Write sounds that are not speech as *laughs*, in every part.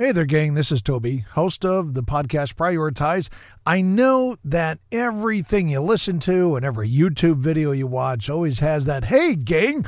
Hey there, gang. This is Toby, host of the podcast Prioritize. I know that everything you listen to and every YouTube video you watch always has that, hey, gang,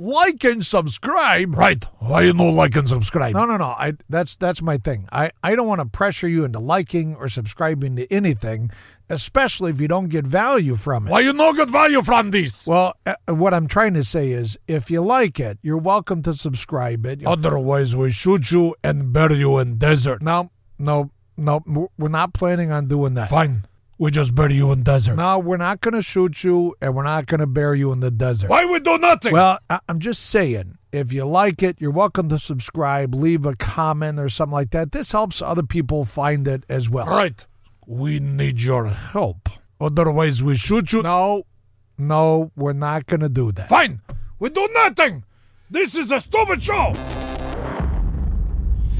like and subscribe. Right. Why you no like and subscribe? No, no, no. I that's that's my thing. I, I don't want to pressure you into liking or subscribing to anything, especially if you don't get value from it. Why you no get value from this? Well, uh, what I'm trying to say is, if you like it, you're welcome to subscribe it. Otherwise, we shoot you and bury you in desert. No, no, no. We're not planning on doing that. Fine. We just bury you in desert. No, we're not going to shoot you, and we're not going to bury you in the desert. Why we do nothing? Well, I- I'm just saying, if you like it, you're welcome to subscribe, leave a comment or something like that. This helps other people find it as well. right. We need your help. Otherwise, we shoot you. No, no, we're not going to do that. Fine. We do nothing. This is a stupid show.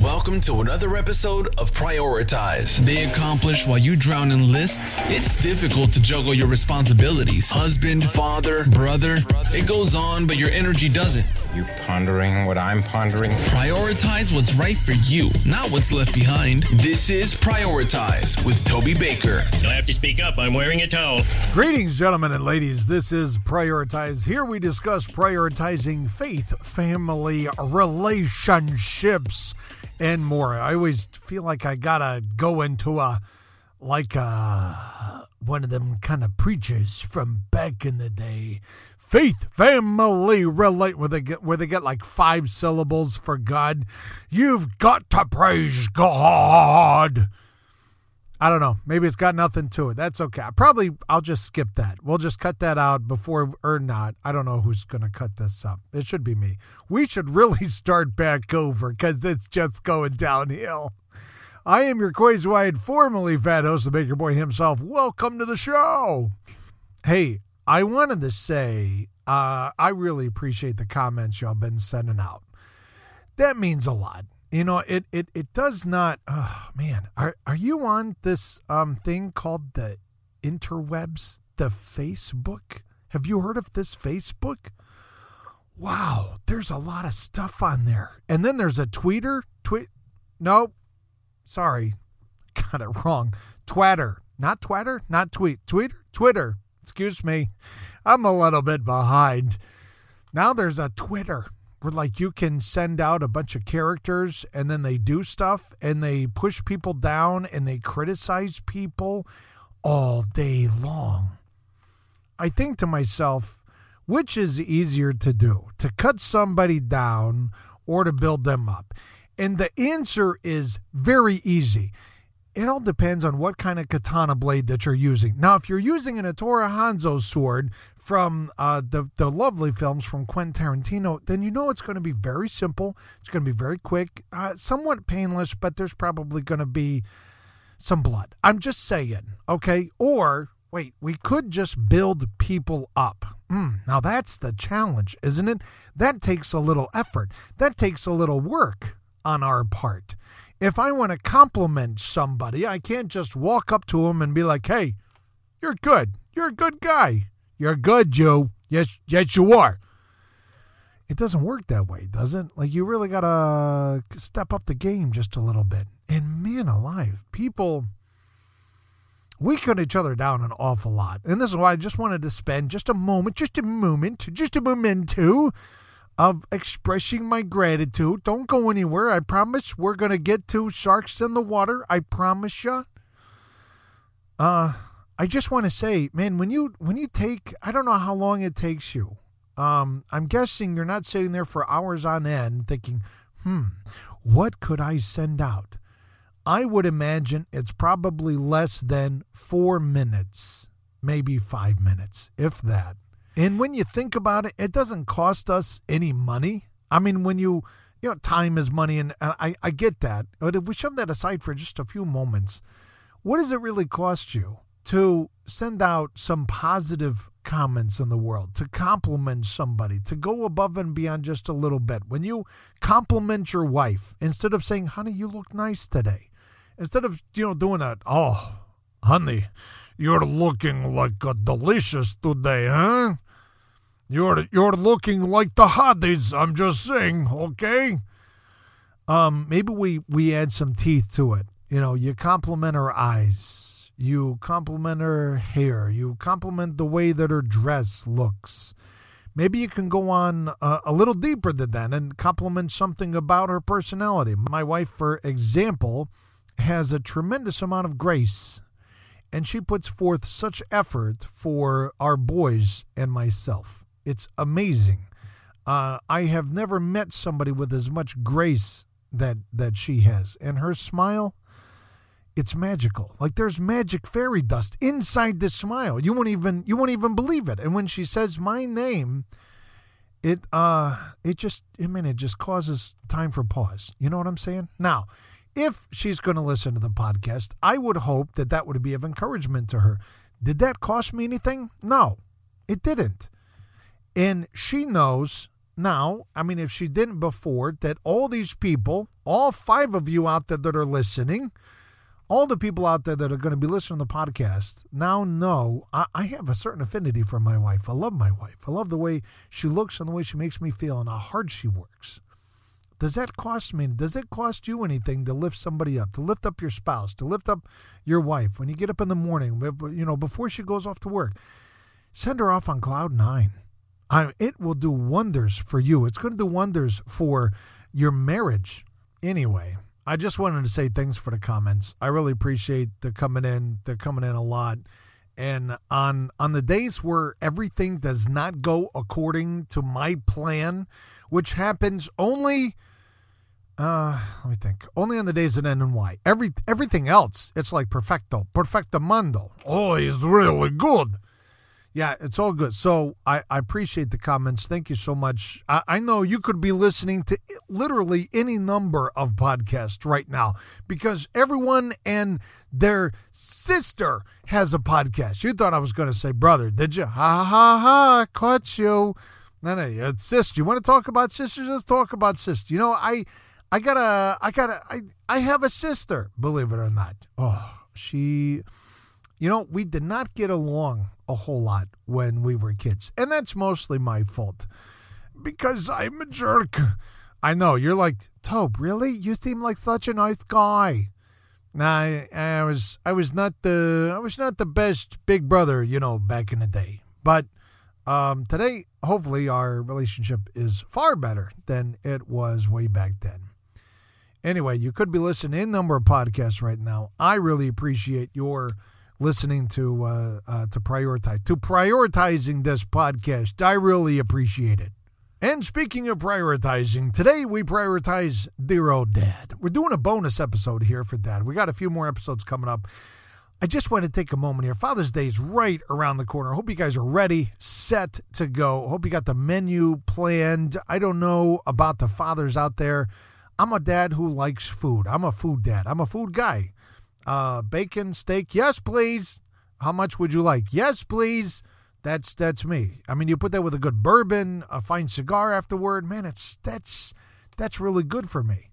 Welcome to another episode of Prioritize. They accomplish while you drown in lists. It's difficult to juggle your responsibilities husband, father, Brother, It goes on, but your energy doesn't. You pondering what I'm pondering? prioritize what's right for you, not what's left behind. This is Prioritize with Toby Baker. You'll have to speak up. I'm wearing a towel. Greetings, gentlemen and ladies. This is Prioritize. Here we discuss prioritizing faith, family, relationships, and more. I always feel like I gotta go into a like a one of them kind of preachers from back in the day. Faith, family, relate where they get where they get like five syllables for God. You've got to praise God. I don't know. Maybe it's got nothing to it. That's okay. I probably I'll just skip that. We'll just cut that out before or not. I don't know who's going to cut this up. It should be me. We should *laughs* really start back over because it's just going downhill. I am your Quays Wide, formerly fat host, the Baker Boy himself. Welcome to the show. Hey, I wanted to say uh, I really appreciate the comments y'all been sending out. That means a lot. You know, it it, it does not. Oh man, are are you on this um thing called the interwebs, the Facebook? Have you heard of this Facebook? Wow, there's a lot of stuff on there. And then there's a tweeter. Tweet. Nope. Sorry, *laughs* got it wrong. Twatter, not Twatter, not tweet. Twitter, Twitter. Excuse me, I'm a little bit behind. Now there's a Twitter where like you can send out a bunch of characters and then they do stuff and they push people down and they criticize people all day long. I think to myself, which is easier to do, to cut somebody down or to build them up? And the answer is very easy. It all depends on what kind of katana blade that you're using. Now, if you're using an Hattori Hanzo sword from uh, the, the lovely films from Quentin Tarantino, then you know it's going to be very simple. It's going to be very quick, uh, somewhat painless, but there's probably going to be some blood. I'm just saying, okay? Or, wait, we could just build people up. Mm, now, that's the challenge, isn't it? That takes a little effort, that takes a little work on our part. If I want to compliment somebody, I can't just walk up to them and be like, hey, you're good. You're a good guy. You're good, Joe. Yes, yes, you are. It doesn't work that way, does it? Like, you really got to step up the game just a little bit. And man alive, people, we cut each other down an awful lot. And this is why I just wanted to spend just a moment, just a moment, just a memento of expressing my gratitude. Don't go anywhere. I promise we're going to get to Sharks in the Water. I promise you. Uh, I just want to say, man, when you when you take, I don't know how long it takes you. Um, I'm guessing you're not sitting there for hours on end thinking, hmm, what could I send out? I would imagine it's probably less than four minutes, maybe five minutes, if that. And when you think about it, it doesn't cost us any money. I mean, when you, you know, time is money, and I, I get that. But if we shove that aside for just a few moments, what does it really cost you to send out some positive comments in the world, to compliment somebody, to go above and beyond just a little bit? When you compliment your wife, instead of saying, honey, you look nice today, instead of, you know, doing that, oh, honey, you're looking like a delicious today, huh? You're you're looking like the hotties. I'm just saying, okay. Um, maybe we we add some teeth to it. You know, you compliment her eyes, you compliment her hair, you compliment the way that her dress looks. Maybe you can go on a, a little deeper than that and compliment something about her personality. My wife, for example, has a tremendous amount of grace, and she puts forth such effort for our boys and myself. It's amazing. Uh, I have never met somebody with as much grace that that she has, and her smile. It's magical. Like there's magic fairy dust inside this smile. You won't even you won't even believe it. And when she says my name, it uh it just I mean it just causes time for pause. You know what I'm saying? Now, if she's going to listen to the podcast, I would hope that that would be of encouragement to her. Did that cost me anything? No, it didn't. And she knows now, I mean, if she didn't before, that all these people, all five of you out there that are listening, all the people out there that are going to be listening to the podcast now know I, I, have a certain affinity for my wife. I love my wife. I love the way she looks and the way she makes me feel and how hard she works. Does that cost me? Does it cost you anything to lift somebody up, to lift up your spouse, to lift up your wife when you get up in the morning, you know, before she goes off to work? Send her off on cloud nine. I, it will do wonders for you. It's going to do wonders for your marriage. Anyway, I just wanted to say thanks for the comments. I really appreciate the coming in. They're coming in a lot. And on on the days where everything does not go according to my plan, which happens only uh, let me think. Only on the days that end in Y. Every everything else, it's like perfecto, perfecto perfectamundo. Oh, he's really good. Yeah, it's all good. So I, I appreciate the comments. Thank you so much. I, I know you could be listening to literally any number of podcasts right now because everyone and their sister has a podcast. You thought I was going to say brother, did you? Ha ha ha! Caught you. No, no, it's sister. You want to talk about sisters? Let's talk about sister. You know, I I got a, I got a, I, I have a sister, believe it or not. Oh, she, you know, we did not get along a whole lot when we were kids. And that's mostly my fault because I'm a jerk. I know, you're like, Tobe, really? You seem like such a nice guy. Nah, I, I was I was not the I was not the best big brother, you know, back in the day. But um, today, hopefully, our relationship is far better than it was way back then. Anyway, you could be listening in a number of podcasts right now. I really appreciate your listening to uh, uh, to prioritize to prioritizing this podcast. I really appreciate it. And speaking of prioritizing, today we prioritize dear old dad. We're doing a bonus episode here for dad. We got a few more episodes coming up. I just want to take a moment here. Father's Day is right around the corner. Hope you guys are ready, set to go. Hope you got the menu planned. I don't know about the fathers out there I'm a dad who likes food. I'm a food dad. I'm a food guy. Uh, bacon, steak, yes, please. How much would you like? Yes, please. That's that's me. I mean, you put that with a good bourbon, a fine cigar afterward. Man, it's that's that's really good for me.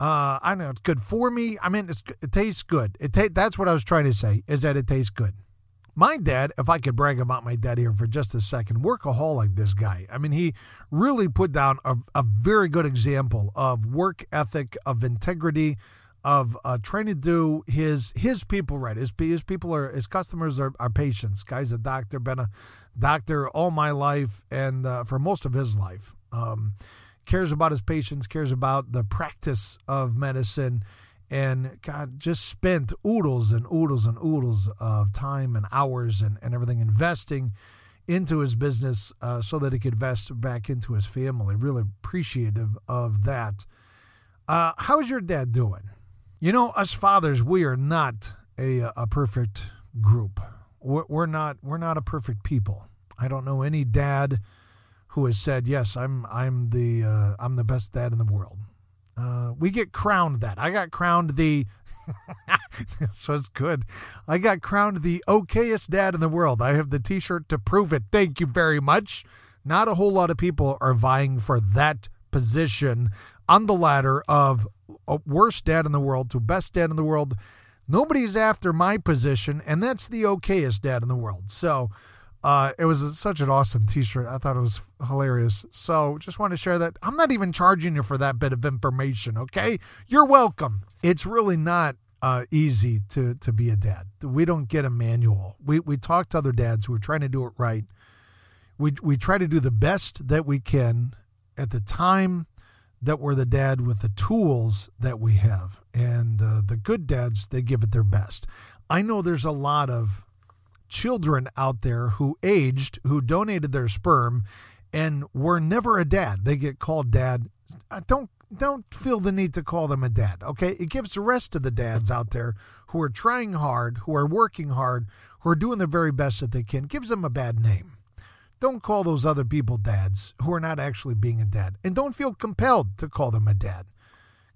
Uh, I know it's good for me. I mean, it's it tastes good. It ta- that's what I was trying to say is that it tastes good. My dad, if I could brag about my dad here for just a second, workaholic, this guy. I mean, he really put down a, a very good example of work ethic, of integrity, of uh, trying to do his his people right. His, his people are his customers are, are patients. Guy's a doctor, been a doctor all my life and uh, for most of his life. Um, cares about his patients, cares about the practice of medicine and God just spent oodles and oodles and oodles of time and hours and, and everything investing into his business uh, so that he could invest back into his family. Really appreciative of that. Uh, how's your dad doing? You know, us fathers, we are not a, a perfect group. We're, not we're not a perfect people. I don't know any dad who has said, "Yes, I'm I'm the uh, I'm the best dad in the world." Uh, we get crowned that. I got crowned the. *laughs* this was good. I got crowned the okayest dad in the world. I have the t shirt to prove it. Thank you very much. Not a whole lot of people are vying for that position on the ladder of worst dad in the world to best dad in the world. Nobody's after my position, and that's the okayest dad in the world. So, Uh, it was a, such an awesome T-shirt. I thought it was hilarious. So just want to share that. I'm not even charging you for that bit of information. Okay, you're welcome. It's really not uh, easy to to be a dad. We don't get a manual. We we talk to other dads who are trying to do it right. We we try to do the best that we can at the time that we're the dad with the tools that we have. And uh, the good dads, they give it their best. I know there's a lot of children out there who aged, who donated their sperm, and were never a dad. They get called dad. I don't don't feel the need to call them a dad. Okay, it gives the rest of the dads out there who are trying hard, who are working hard, who are doing the very best that they can, gives them a bad name. Don't call those other people dads who are not actually being a dad, and don't feel compelled to call them a dad,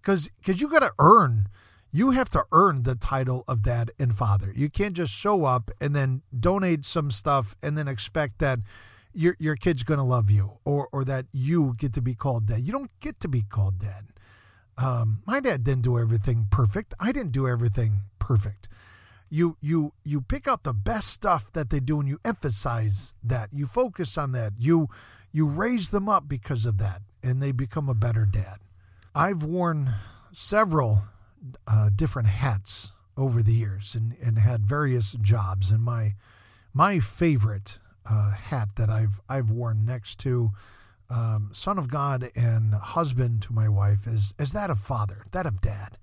because because you got to earn. You have to earn the title of dad and father. You can't just show up and then donate some stuff and then expect that your your kid's going to love you or or that you get to be called dad. You don't get to be called dad. Um, my dad didn't do everything perfect. I didn't do everything perfect. You you you pick out the best stuff that they do and you emphasize that. You focus on that. You you raise them up because of that and they become a better dad. I've worn several uh, different hats over the years and, and had various jobs and my my favorite uh, hat that I've I've worn next to um, son of God and husband to my wife is is that of father, that of dad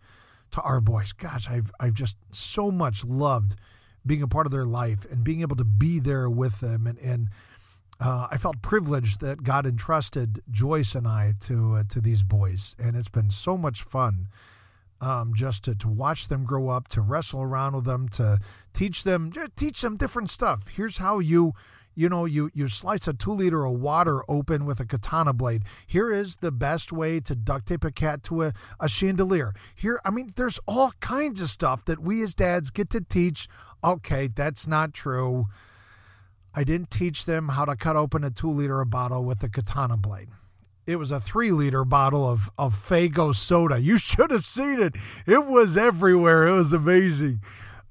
to our boys. Gosh, I've I've just so much loved being a part of their life and being able to be there with them and and uh, I felt privileged that God entrusted Joyce and I to uh, to these boys, and it's been so much fun um, just to, to watch them grow up, to wrestle around with them, to teach them teach them different stuff. Here's how you you know, you, you slice a two liter of water open with a katana blade. Here is the best way to duct tape a cat to a, a chandelier. Here, I mean, there's all kinds of stuff that we as dads get to teach. Okay, that's not true. I didn't teach them how to cut open a two liter bottle with a katana blade. It was a three liter bottle of, of Faygo soda. You *laughs* should have seen it. It was everywhere. It was amazing.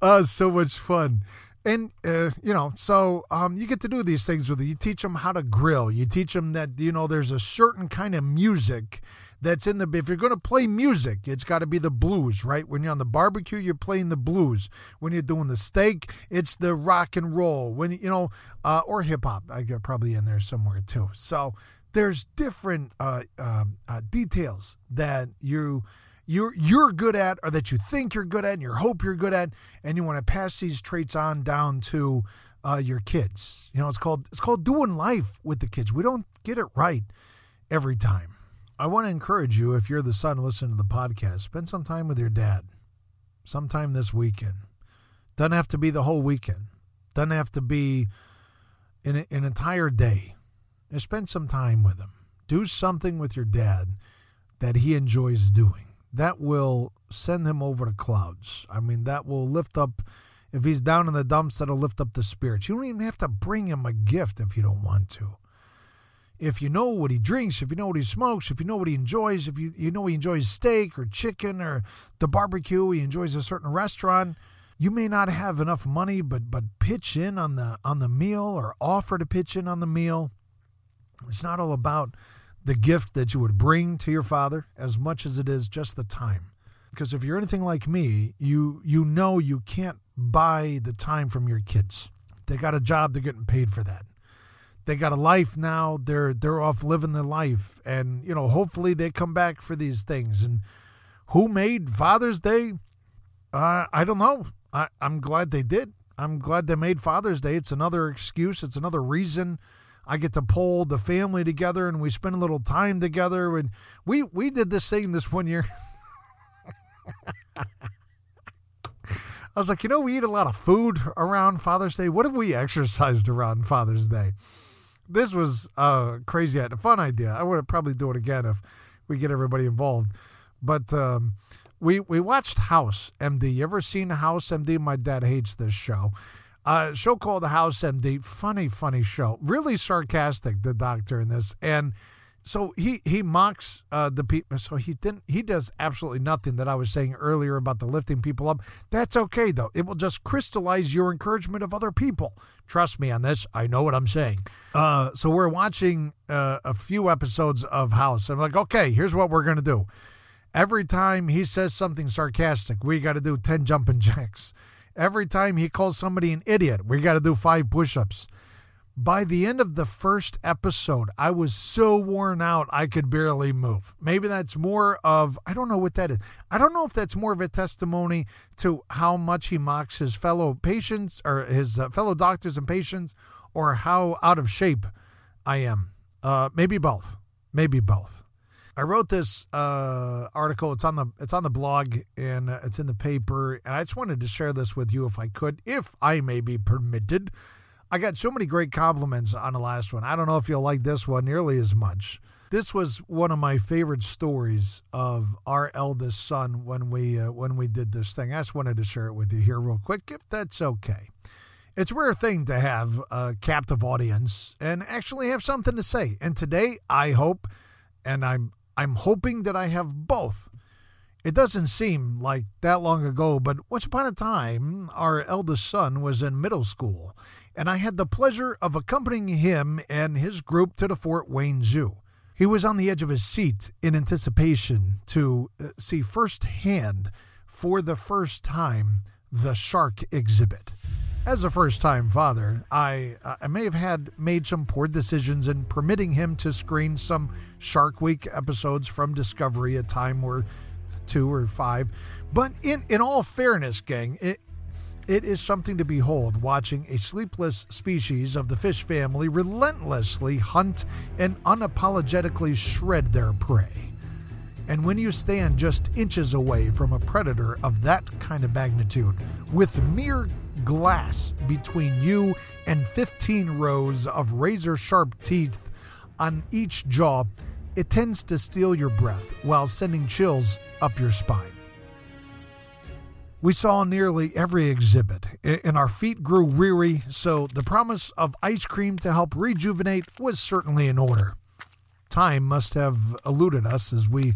Uh, so much fun and uh, you know so um, you get to do these things with it. You teach them how to grill. You teach them that you know there's a certain kind of music that's in the if you're going to play music it's got to be the blues right? When you're on the barbecue you're playing the blues. When you're doing the steak it's the rock and roll. When you know uh, or hip-hop i got probably in there somewhere too. So there's different uh, um, uh details that you you're you're good at or that you think you're good at and you hope you're good at and you want to pass these traits on down to uh, your kids. You know it's called it's called doing life with the kids. We don't get it right every time. I want to encourage you if you're the son listening to the podcast spend some time with your dad. Sometime this weekend. Doesn't have to be the whole weekend. Doesn't have to be an, an entire day. Just spend some time with him. Do something with your dad that he enjoys doing that will send him over the clouds. I mean, that will lift up, if he's down in the dumps, that'll lift up the spirits. You don't even have to bring him a gift if you don't want to. If you know what he drinks, if you know what he smokes, if you know what he enjoys, if you, you know he enjoys steak or chicken or the barbecue, he enjoys a certain restaurant, you may not have enough money, but but pitch in on the on the meal or offer to pitch in on the meal. It's not all about the gift that you would bring to your father as much as it is just the time. Because if you're anything like me, you you know you can't buy the time from your kids. They got a job, they're getting paid for that. They got a life now, they're they're off living their life. And, you know, hopefully they come back for these things. And who made Father's Day? Uh, I don't know. I, I'm glad they did. I'm glad they made Father's Day. It's another excuse, it's another reason I get to pull the family together and we spend a little time together. And we we did this thing this one year. *laughs* I was like, you know, we eat a lot of food around Father's Day. What if we exercised around Father's Day? This was a crazy, a fun idea. I would probably do it again if we get everybody involved. But um, we we watched House MD. You ever seen House MD? My dad hates this show. A show called The House MD. Funny, funny show. Really sarcastic, the doctor in this. And so he he mocks uh, the people. So he didn't. He does absolutely nothing that I was saying earlier about the lifting people up. That's okay though. It will just crystallize your encouragement of other people. Trust me on this. I know what I'm saying. Uh, so we're watching uh, a few episodes of House. I'm like, okay, here's what we're gonna do. Every time he says something sarcastic, we got to do ten jumping jacks. Every time he calls somebody an idiot, we got to do five push-ups by the end of the first episode, I was so worn out I could barely move. Maybe that's more of, I don't know what that is. I don't know if that's more of a testimony to how much he mocks his fellow patients or his uh, fellow doctors and patients or how out of shape I am. Uh, maybe both. Maybe both. I wrote this uh, article. It's on the it's on the blog and uh, it's in the paper. And I just wanted to share this with you if I could, if I may be permitted. I got so many great compliments on the last one. I don't know if you'll like this one nearly as much. This was one of my favorite stories of our eldest son when we uh, when we did this thing. I just wanted to share it with you here real quick, if that's okay. It's a rare thing to have a captive audience and actually have something to say. And today, I hope, and I'm I'm hoping that I have both. It doesn't seem like that long ago, but once upon a time, our eldest son was in middle school and I had the pleasure of accompanying him and his group to the Fort Wayne Zoo. He was on the edge of his seat in anticipation to uh, see firsthand, for the first time, the shark exhibit. As a first time father, I, uh, I may have had made some poor decisions in permitting him to screen some Shark Week episodes from Discovery, a time where two or five. But in, in all fairness, gang, it, it is something to behold watching a sleepless species of the fish family relentlessly hunt and unapologetically shred their prey. And when you stand just inches away from a predator of that kind of magnitude, with mere glass between you and 15 rows of razor sharp teeth on each jaw, it tends to steal your breath while sending chills up your spine. We saw nearly every exhibit, and our feet grew weary, so the promise of ice cream to help rejuvenate was certainly in order. Time must have eluded us as we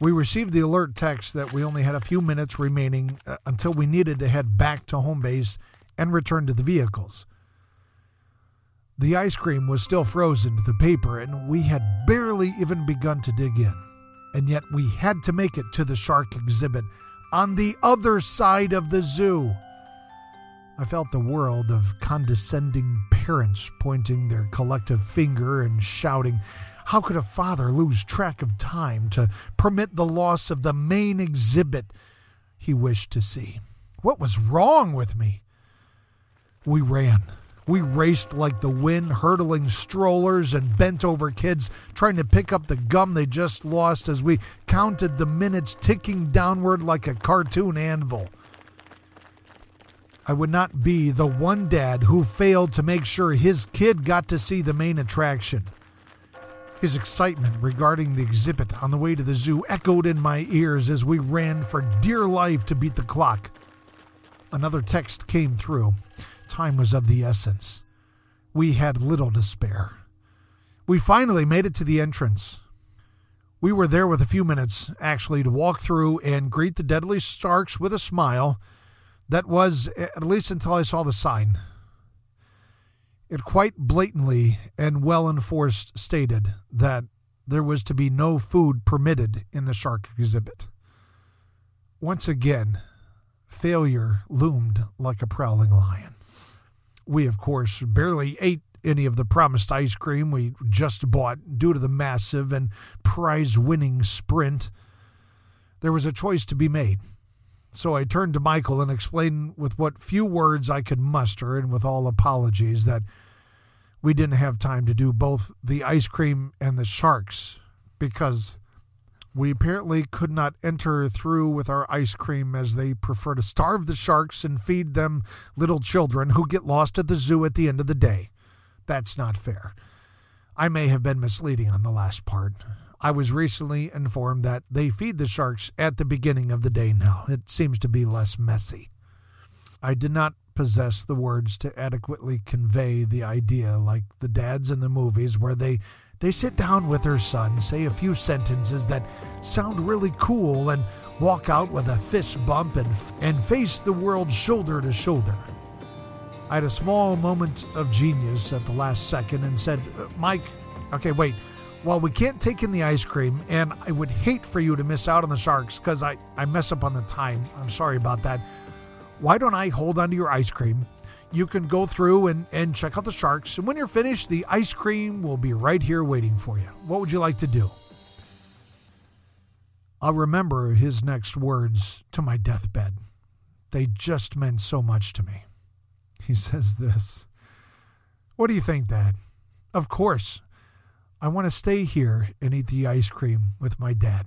we received the alert text that we only had a few minutes remaining uh, until we needed to head back to home base and return to the vehicles. The ice cream was still frozen to the paper, and we had barely even begun to dig in. And yet we had to make it to the shark exhibit on the other side of the zoo. I felt the world of condescending parents pointing their collective finger and shouting, How could a father lose track of time to permit the loss of the main exhibit he wished to see? What was wrong with me? We ran. We raced like the wind, hurdling strollers and bent over kids trying to pick up the gum they just lost as we counted the minutes ticking downward like a cartoon anvil. I would not be the one dad who failed to make sure his kid got to see the main attraction. His excitement regarding the exhibit on the way to the zoo echoed in my ears as we ran for dear life to beat the clock. Another text came through. Time was of the essence. We had little to spare. We finally made it to the entrance. We were there with a few minutes, actually, to walk through and greet the deadly Starks with a smile. That was, at least until I saw the sign. It quite blatantly and well enforced stated that there was to be no food permitted in the shark exhibit. Once again, failure loomed like a prowling lion. We, of course, barely ate any of the promised ice cream we just bought due to the massive and prize winning sprint. There was a choice to be made. So I turned to Michael and explained with what few words I could muster and with all apologies that we didn't have time to do both the ice cream and the sharks because we apparently could not enter through with our ice cream as they prefer to starve the sharks and feed them little children who get lost at the zoo at the end of the day. That's not fair. I may have been misleading on the last part. I was recently informed that they feed the sharks at the beginning of the day now. It seems to be less messy. I did not possess the words to adequately convey the idea like the dads in the movies where they They sit down with their son, say a few sentences that sound really cool, and walk out with a fist bump and, and face the world shoulder to shoulder. I had a small moment of genius at the last second and said, uh, Mike, okay, wait. Well, we can't take in the ice cream, and I would hate for you to miss out on the sharks because I, I mess up on the time. I'm sorry about that. Why don't I hold onto your ice cream? You can go through and, and check out the sharks, and when you're finished, the ice cream will be right here waiting for you. What would you like to do? I'll remember his next words to my deathbed. They just meant so much to me. He *laughs* says this What do you think, Dad? Of course. I want to stay here and eat the ice cream with my dad.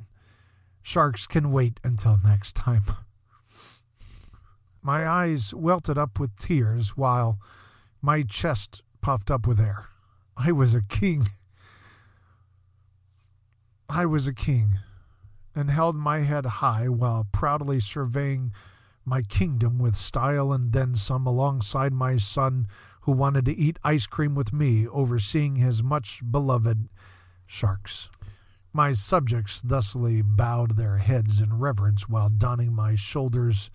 Sharks can wait until next time. my eyes welted up with tears while my chest puffed up with air. I was a king. I was a king and held my head high while proudly surveying my kingdom with style and then some alongside my son who wanted to eat ice cream with me, overseeing his much beloved sharks. My subjects thusly bowed their heads in reverence while donning my shoulders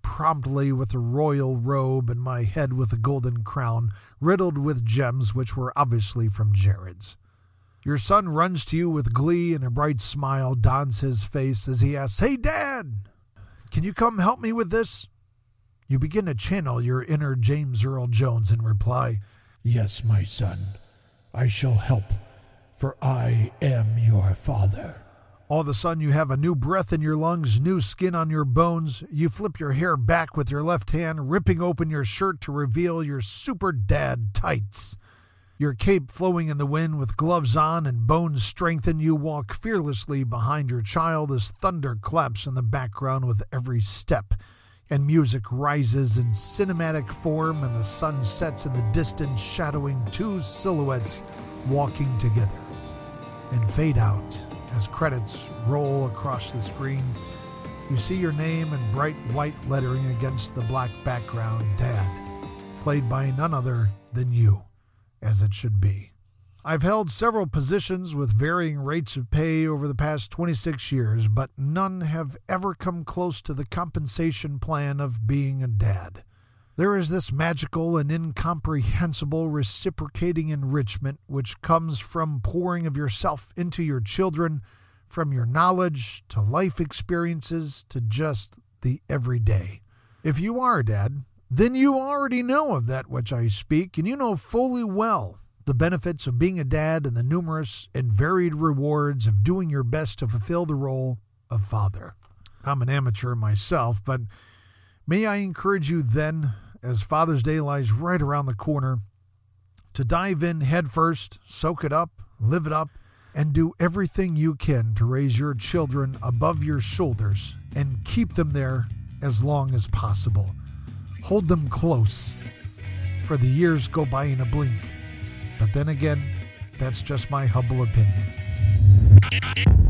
promptly with a royal robe and my head with a golden crown riddled with gems which were obviously from Jared's. Your son runs to you with glee and a bright smile dons his face as he asks, Hey, Dad, can you come help me with this? You begin to channel your inner James Earl Jones and reply, Yes, my son, I shall help, for I am your father. All of a sudden, you have a new breath in your lungs, new skin on your bones. You flip your hair back with your left hand, ripping open your shirt to reveal your super dad tights. Your cape flowing in the wind with gloves on and bones strengthened, you walk fearlessly behind your child as thunder claps in the background with every step and music rises in cinematic form, and the sun sets in the distance, shadowing two silhouettes walking together, and fade out as credits roll across the screen. You see your name in bright white lettering against the black background, Dad, played by none other than you, as it should be. I've held several positions with varying rates of pay over the past 26 years, but none have ever come close to the compensation plan of being a dad. There is this magical and incomprehensible reciprocating enrichment which comes from pouring of yourself into your children, from your knowledge to life experiences to just the everyday. If you are a dad, then you already know of that which I speak, and you know fully well the benefits of being a dad and the numerous and varied rewards of doing your best to fulfill the role of father. I'm an amateur myself, but may I encourage you then, as Father's Day lies right around the corner, to dive in headfirst, soak it up, live it up, and do everything you can to raise your children above your shoulders and keep them there as long as possible. Hold them close, for the years go by in a blink but then again, that's just my humble opinion.